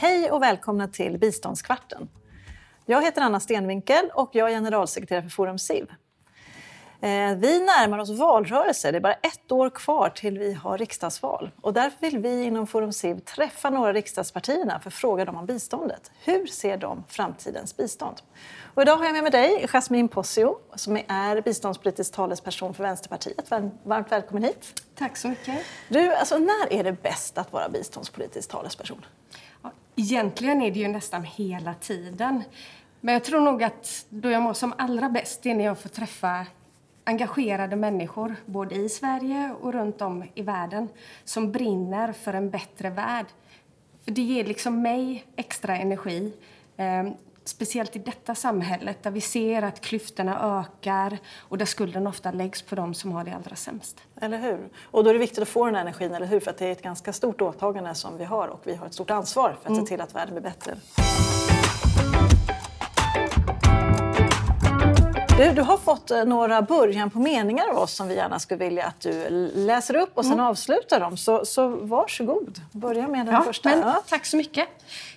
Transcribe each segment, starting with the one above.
Hej och välkomna till Biståndskvarten. Jag heter Anna Stenvinkel och jag är generalsekreterare för Forum SIV. Eh, vi närmar oss valrörelse. Det är bara ett år kvar till vi har riksdagsval. Och därför vill vi inom Forum SIV träffa några riksdagspartierna för att fråga dem om biståndet. Hur ser de framtidens bistånd? Och idag har jag med mig dig, Jasmine Possio, som är biståndspolitisk talesperson för Vänsterpartiet. Varmt välkommen hit. Tack så mycket. Du, alltså, när är det bäst att vara biståndspolitisk talesperson? Egentligen är det ju nästan hela tiden. Men jag tror nog att då jag mår som allra bäst är när jag får träffa engagerade människor, både i Sverige och runt om i världen, som brinner för en bättre värld. För det ger liksom mig extra energi. Ehm, Speciellt i detta samhället där vi ser att klyftorna ökar och där skulden ofta läggs på dem som har det allra sämst. Eller hur? Och då är det viktigt att få den energin, eller hur? För det är ett ganska stort åtagande som vi har och vi har ett stort ansvar för att mm. se till att världen blir bättre. Du, du har fått eh, några början på meningar av oss som vi gärna skulle vilja att du läser upp och sen mm. avslutar dem. Så, så varsågod, börja med den ja, första. Men. Tack så mycket.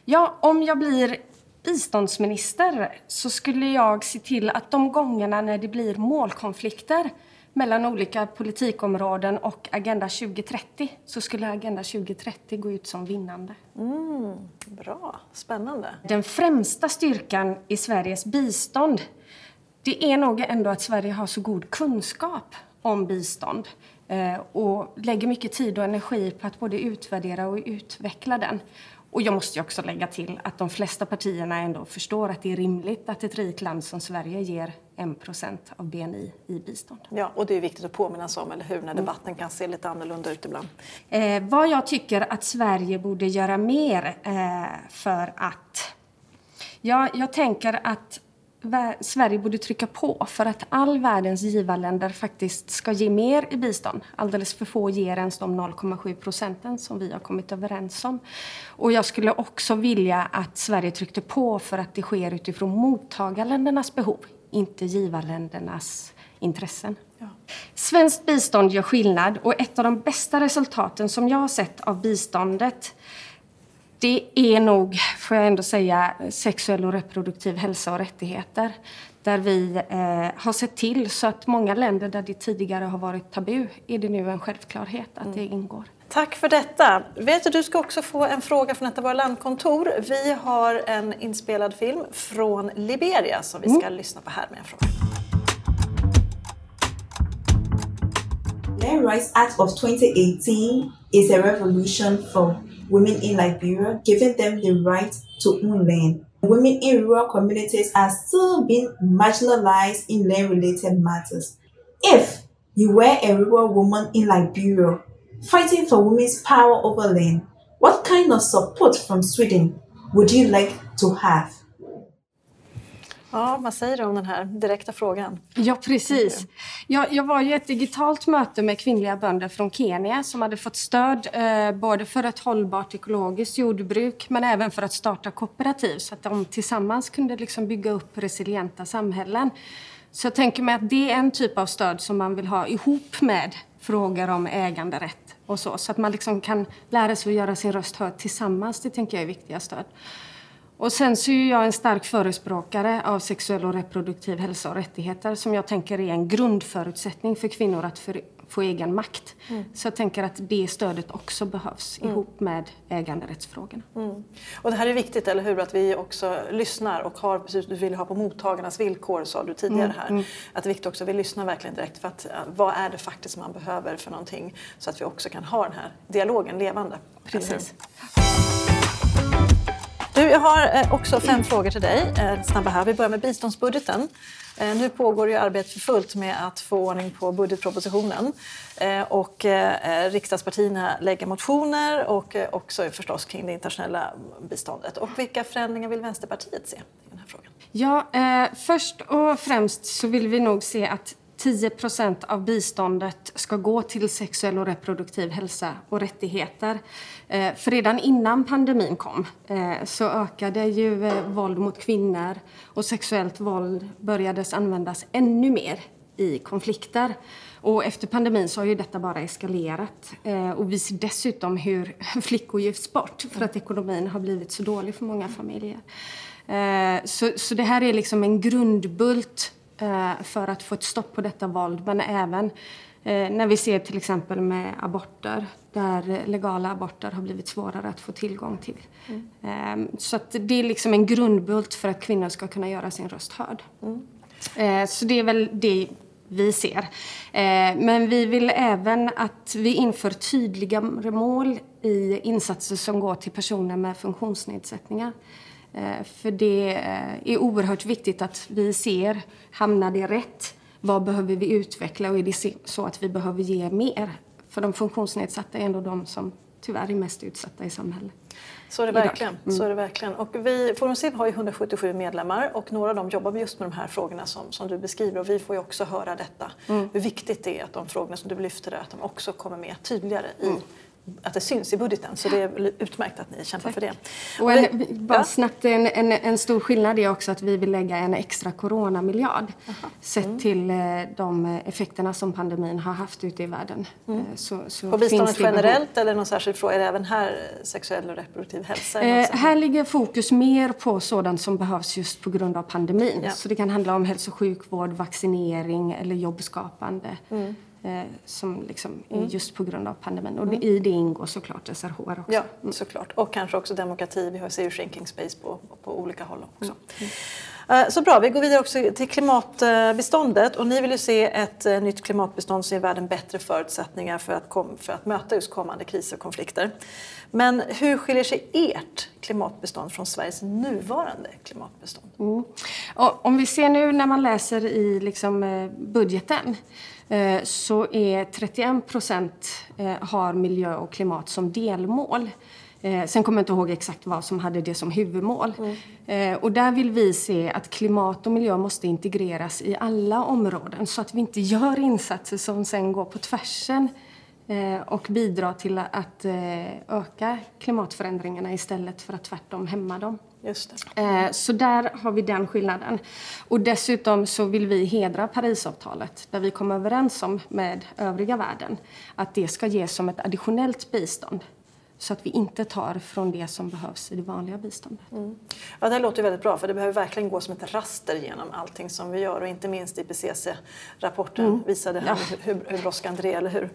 Ja, om jag blir biståndsminister så skulle jag se till att de gångerna när det blir målkonflikter mellan olika politikområden och Agenda 2030 så skulle Agenda 2030 gå ut som vinnande. Mm, bra, spännande. Den främsta styrkan i Sveriges bistånd det är nog ändå att Sverige har så god kunskap om bistånd eh, och lägger mycket tid och energi på att både utvärdera och utveckla den. Och jag måste också lägga till att de flesta partierna ändå förstår att det är rimligt att ett rikt land som Sverige ger 1% av BNI i bistånd. Ja, och det är viktigt att påminna om, eller hur, när debatten kan se lite annorlunda ut ibland. Eh, vad jag tycker att Sverige borde göra mer eh, för att... Ja, jag tänker att Sverige borde trycka på för att all världens givarländer faktiskt ska ge mer i bistånd. Alldeles för få ger ens de 0,7 procenten som vi har kommit överens om. Och jag skulle också vilja att Sverige tryckte på för att det sker utifrån mottagarländernas behov, inte givarländernas intressen. Ja. Svenskt bistånd gör skillnad och ett av de bästa resultaten som jag har sett av biståndet det är nog, får jag ändå säga, sexuell och reproduktiv hälsa och rättigheter. Där vi eh, har sett till så att många länder där det tidigare har varit tabu är det nu en självklarhet att mm. det ingår. Tack för detta. Vet du, du ska också få en fråga från ett av våra landkontor. Vi har en inspelad film från Liberia som vi ska mm. lyssna på här med en fråga. Land Rights Act of 2018 is a revolution for women in Liberia, giving them the right to own land. Women in rural communities are still being marginalized in land related matters. If you were a rural woman in Liberia fighting for women's power over land, what kind of support from Sweden would you like to have? Ja, vad säger du om den här direkta frågan? Ja, precis. Jag, jag var ju ett digitalt möte med kvinnliga bönder från Kenya som hade fått stöd eh, både för ett hållbart ekologiskt jordbruk men även för att starta kooperativ så att de tillsammans kunde liksom bygga upp resilienta samhällen. Så jag tänker mig att det är en typ av stöd som man vill ha ihop med frågor om äganderätt och så. Så att man liksom kan lära sig att göra sin röst hörd tillsammans. Det tänker jag är viktiga stöd. Och sen så är jag en stark förespråkare av sexuell och reproduktiv hälsa och rättigheter som jag tänker är en grundförutsättning för kvinnor att för, få egen makt. Mm. Så jag tänker att det stödet också behövs mm. ihop med äganderättsfrågorna. Mm. Och det här är viktigt, eller hur? Att vi också lyssnar och har, precis du vill ha på mottagarnas villkor sa du tidigare mm, här. Mm. Att det är viktigt också att vi lyssnar verkligen direkt för att vad är det faktiskt man behöver för någonting så att vi också kan ha den här dialogen levande. Precis. Du, jag har eh, också fem frågor till dig. Eh, snabba här. Vi börjar med biståndsbudgeten. Eh, nu pågår ju arbetet för fullt med att få ordning på budgetpropositionen. Och riksdagspartierna lägger motioner och också förstås kring det internationella biståndet. Och vilka förändringar vill Vänsterpartiet se i den här frågan? Ja, eh, först och främst så vill vi nog se att 10% av biståndet ska gå till sexuell och reproduktiv hälsa och rättigheter. Eh, för redan innan pandemin kom eh, så ökade ju eh, våld mot kvinnor och sexuellt våld började användas ännu mer i konflikter. Och efter pandemin så har ju detta bara eskalerat. Och vi ser dessutom hur flickor gifts bort för att ekonomin har blivit så dålig för många familjer. Så, så det här är liksom en grundbult för att få ett stopp på detta våld. Men även eh, när vi ser till exempel med aborter där legala aborter har blivit svårare att få tillgång till. Mm. Så att det är liksom en grundbult för att kvinnor ska kunna göra sin röst hörd. Mm. Så det är väl det vi ser. Men vi vill även att vi inför tydligare mål i insatser som går till personer med funktionsnedsättningar. Eh, för det eh, är oerhört viktigt att vi ser, hamnar det rätt? Vad behöver vi utveckla och är det så att vi behöver ge mer? För de funktionsnedsatta är ändå de som tyvärr är mest utsatta i samhället. Så är det verkligen. Mm. Så är det verkligen. Och vi, Forum CIV har ju 177 medlemmar och några av dem jobbar just med de här frågorna som, som du beskriver och vi får ju också höra detta. Mm. Hur viktigt det är att de frågorna som du lyfter att de också kommer med tydligare i mm att det syns i budgeten. Så det är utmärkt att ni kämpar Tack. för det. Och en, bara ja. snabbt, en, en, en, stor skillnad är också att vi vill lägga en extra coronamiljard Aha. sett mm. till eh, de effekterna som pandemin har haft ute i världen. Mm. Eh, så, så På biståndet generellt eller någon särskild fråga? Är det även här sexuell och reproduktiv hälsa? Eh, här ligger fokus mer på sådant som behövs just på grund av pandemin. Ja. Så det kan handla om hälso och sjukvård, vaccinering eller jobbskapande. Mm. Eh, som liksom mm. just på grund av pandemin. Och mm. i det ingår såklart SRHR också. Ja, mm. såklart. Och kanske också demokrati. Vi har ser ju shrinking space på, på olika håll också. Mm. Mm. Eh, så bra, vi går vidare också till klimatbiståndet. Och ni vill ju se ett eh, nytt klimatbistånd som ger världen bättre förutsättningar för att, kom, för att möta just kommande kriser och konflikter. Men hur skiljer sig ert klimatbestånd från Sveriges nuvarande klimatbestånd? Mm. om vi ser nu när man läser i liksom, budgeten Eh, så är 31 procent eh, har miljö och klimat som delmål. Eh, sen kommer jag inte ihåg exakt vad som hade det som huvudmål. Mm. Och där vill vi se att klimat och miljö måste integreras i alla områden så att vi inte gör insatser som sen går på tvärsen och bidrar till att öka klimatförändringarna istället för att tvärtom hämma dem. Just det. Eh, så där har vi den skillnaden. Och dessutom så vill vi hedra Parisavtalet där vi kom överens om med övriga världen att det ska ges som ett additionellt bistånd så att vi inte tar från det som behövs i det vanliga biståndet. Mm. Ja, det låter väldigt bra för det behöver verkligen gå som ett raster genom allting som vi gör och inte minst IPCC-rapporten mm. visade ja. hur, hur brådskande det är, eller hur?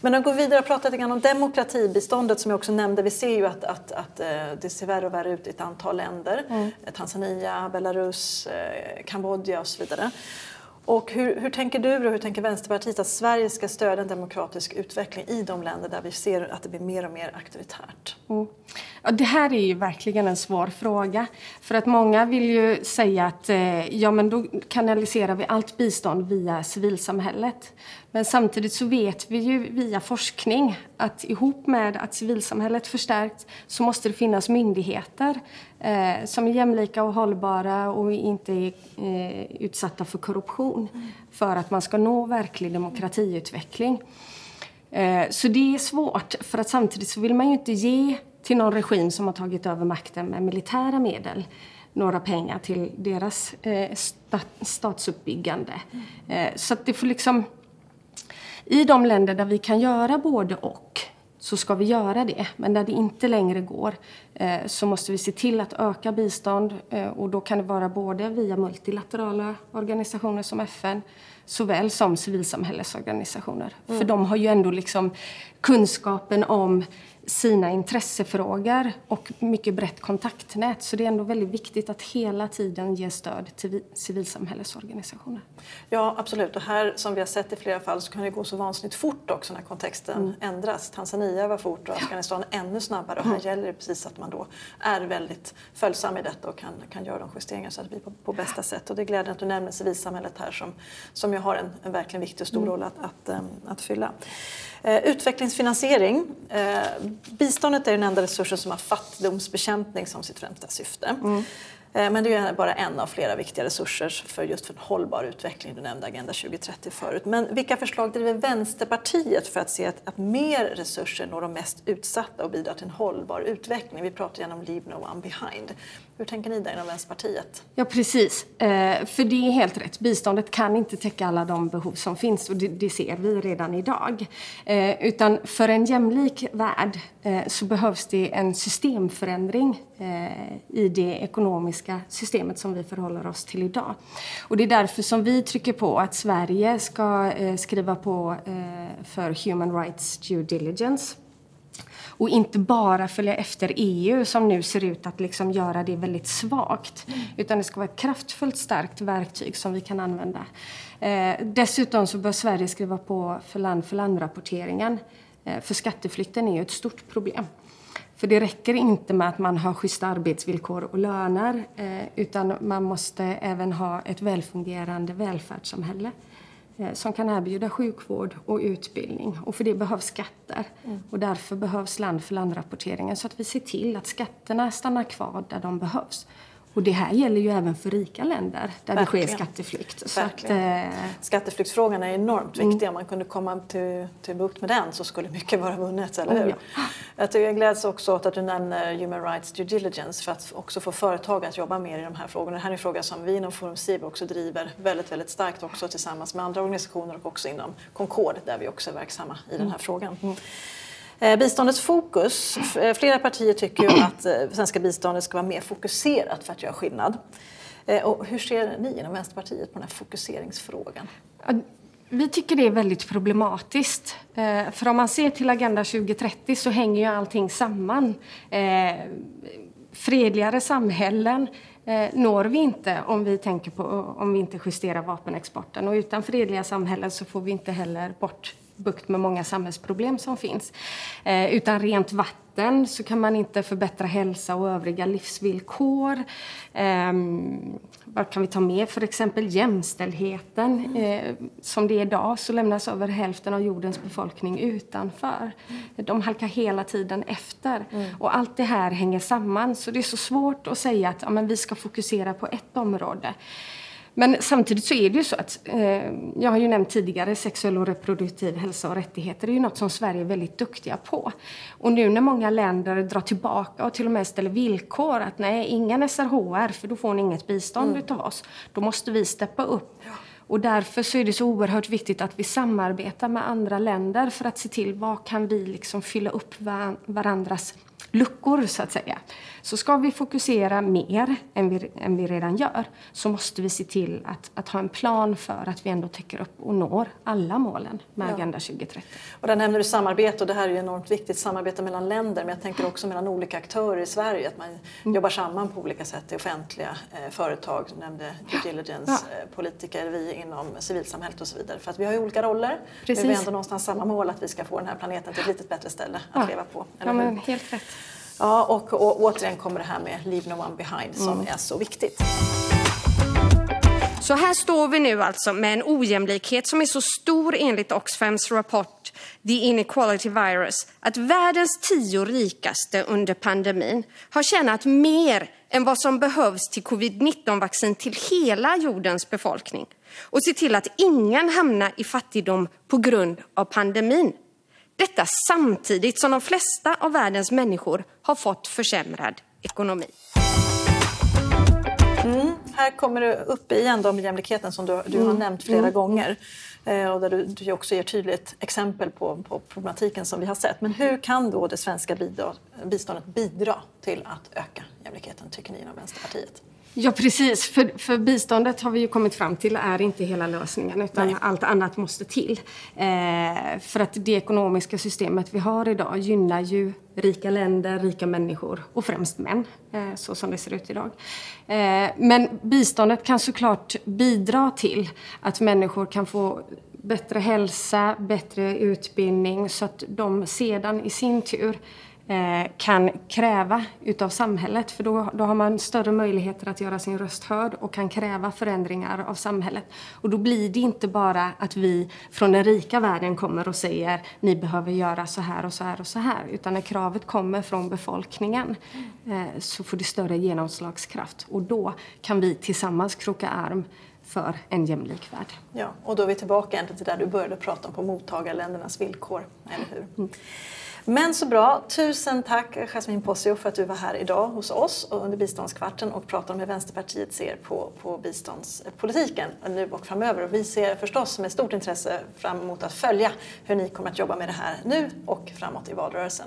Men att gå vidare och prata lite grann om demokratibiståndet som jag också nämnde. Vi ser ju att, att, att eh, det ser värre och värre ut i ett antal länder. Mm. Tanzania, Belarus, eh, Kambodja och så vidare. Och hur, hur, tänker du och hur tänker Vänsterpartiet att Sverige ska stödja en demokratisk utveckling i de länder där vi ser att det blir mer och mer auktoritärt? Mm. Ja, det här är ju verkligen en svår fråga. För att många vill ju säga att eh, ja, men då kanaliserar vi allt bistånd via civilsamhället. Men samtidigt så vet vi ju via forskning att ihop med att civilsamhället förstärks så måste det finnas myndigheter eh, som är jämlika och hållbara och inte är eh, utsatta för korruption mm. för att man ska nå verklig demokratiutveckling. Eh, så det är svårt, för att samtidigt så vill man ju inte ge till någon regim som har tagit över makten med militära medel några pengar till deras eh, statsuppbyggande. Mm. så att det får liksom... I de länder där vi kan göra både och så ska vi göra det. Men där det inte längre går eh, så måste vi se till att öka bistånd. Eh, och då kan det vara både via multilaterala organisationer som FN såväl som civilsamhällesorganisationer. Mm. För de har ju ändå liksom kunskapen om sina intressefrågor och mycket brett kontaktnät. Så det är ändå väldigt viktigt att hela tiden ge stöd till civilsamhällesorganisationer. Ja, absolut. Och här, som vi har sett i flera fall, så kan det gå så vansinnigt fort också när kontexten mm. ändras. Tanzania var fort och Afghanistan ja. ännu snabbare. Och här mm. gäller det precis att man då är väldigt följsam i detta och kan, kan göra de justeringar så att det blir på, på bästa sätt. Och det är glädjande att du nämner civilsamhället här som, som ju har en, en verkligen viktig och stor mm. roll att, att, um, att fylla. Uh, utvecklingsfinansiering. Uh, biståndet är den enda resursen som har fattigdomsbekämpning som sitt främsta syfte. Mm. Eh, men det är bara en av flera viktiga resurser för just för en hållbar utveckling. Du nämnde Agenda 2030 förut. Men vilka förslag driver Vänsterpartiet för att se att, att mer resurser når de mest utsatta och bidrar till en hållbar utveckling? Vi pratar gärna om Leave No One Behind. Hur tänker ni där inom Vänsterpartiet? Ja, precis. Eh, för det är helt rätt. Biståndet kan inte täcka alla de behov som finns och det, det ser vi redan idag. Eh, utan för en jämlik värld eh, så behövs det en systemförändring eh, i det ekonomiska systemet som vi förhåller oss till idag. Och det är därför som vi trycker på att Sverige ska eh, skriva på eh, för Human Rights Due Diligence och inte bara följa efter EU som nu ser ut att liksom göra det väldigt svagt. Mm. Utan det ska vara ett kraftfullt starkt verktyg som vi kan använda. Eh, dessutom så bör Sverige skriva på för land-för-land-rapporteringen. Eh, för skatteflykten är ju ett stort problem. För det räcker inte med att man har schyssta arbetsvillkor och löner eh, utan man måste även ha ett välfungerande välfärdssamhälle. Eh, som kan erbjuda sjukvård och utbildning. Och för det behövs skatter. Mm. Och därför behövs land-för-land-rapporteringen så att vi ser till att skatterna stannar kvar där de behövs. Och det här gäller ju även för rika länder där Verkligen. det sker skatteflykt. Så att, eh... Skatteflyktsfrågan är enormt viktig. Mm. Om man kunde komma till, till bukt med den så skulle mycket vara vunnet, eller hur? Oh, ja. Jag, tycker jag gläds också åt att du nämner Human Rights Due Diligence för att också få företag att jobba mer i de här frågorna. Det här är en fråga som vi inom Forum SIB också driver väldigt, väldigt starkt också tillsammans med andra organisationer och också inom Concord där vi också är verksamma i den här mm. frågan. Mm. Eh, biståndets fokus. Eh, flera partier tycker ju att det svenska biståndet ska vara mer fokuserat för att göra skillnad. Och hur ser ni inom Vänsterpartiet på den här fokuseringsfrågan? Vi tycker det är väldigt problematiskt. För om man ser till Agenda 2030 så hänger ju allting samman. Fredligare samhällen når vi inte om vi, tänker på, om vi inte justerar vapenexporten. Och utan fredliga samhällen så får vi inte heller bort bukt med många samhällsproblem som finns. Eh, utan rent vatten så kan man inte förbättra hälsa och övriga livsvillkor. Eh, vad kan vi ta med för exempel? Jämställdheten. Eh, som det är idag så lämnas över hälften av jordens befolkning utanför. De halkar hela tiden efter. Mm. Och allt det här hänger samman. Så det är så svårt att säga att ja, men vi ska fokusera på ett område. Men samtidigt så är det ju så att, eh, jag har ju nämnt tidigare, sexuell och reproduktiv hälsa och rättigheter är ju något som Sverige är väldigt duktiga på. Och nu när många länder drar tillbaka och till och med ställer villkor att nej, ingen SRHR för då får ni inget bistånd mm. utav oss. Då måste vi steppa upp. Ja. Och därför så är det så oerhört viktigt att vi samarbetar med andra länder för att se till vad kan vi liksom fylla upp varandras luckor så att säga. Så ska vi fokusera mer än vi, än vi redan gör så måste vi se till att, att ha en plan för att vi ändå täcker upp och når alla målen med ja. Agenda 2030. Och där nämner du samarbete och det här är ju enormt viktigt, samarbete mellan länder men jag tänker också mellan olika aktörer i Sverige, att man mm. jobbar samman på olika sätt i offentliga eh, företag, du nämnde due diligence, ja. eh, politiker, vi inom civilsamhället och så vidare. För att vi har ju olika roller, Precis. men vi har ändå någonstans samma mål att vi ska få den här planeten till ett lite bättre ställe att ja. leva på. Eller ja, men helt rätt. Ja, och, och återigen kommer det här med Leave No One Behind som mm. är så viktigt. Så här står vi nu alltså med en ojämlikhet som är så stor enligt Oxfams rapport The Inequality Virus att världens tio rikaste under pandemin har tjänat mer än vad som behövs till covid-19-vaccin till hela jordens befolkning och se till att ingen hamnar i fattigdom på grund av pandemin. Detta samtidigt som de flesta av världens människor har fått försämrad ekonomi. Mm, här kommer det upp igen då med jämlikheten som du, du har mm. nämnt flera mm. gånger. Eh, och där du, du också ger tydligt exempel på, på problematiken som vi har sett. Men hur kan då det svenska bidra, biståndet bidra till att öka jämlikheten, tycker ni inom Vänsterpartiet? Ja, precis. För, för biståndet har vi ju kommit fram till är inte hela lösningen utan Nej. allt annat måste till. Eh, för att det ekonomiska systemet vi har idag gynnar ju rika länder, rika människor och främst män, eh, så som det ser ut idag. Eh, men biståndet kan såklart bidra till att människor kan få bättre hälsa, bättre utbildning så att de sedan i sin tur kan kräva utav samhället. För då, då har man större möjligheter att göra sin röst hörd och kan kräva förändringar av samhället. Och då blir det inte bara att vi från den rika världen kommer och säger ni behöver göra så här och så här och så här. Utan när kravet kommer från befolkningen eh, så får det större genomslagskraft. Och då kan vi tillsammans kroka arm för en jämlik värld. Ja, och då är vi tillbaka till där du började prata om på mottagarländernas villkor, eller hur? Mm. Men så bra. Tusen tack Jasmine Posio för att du var här idag hos oss under biståndskvarten och pratade om hur Vänsterpartiet ser på, på biståndspolitiken nu och framöver. Och vi ser förstås med stort intresse fram emot att följa hur ni kommer att jobba med det här nu och framåt i valrörelsen.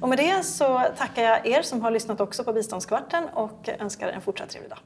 Och med det så tackar jag er som har lyssnat också på biståndskvarten och önskar en fortsatt trevlig dag.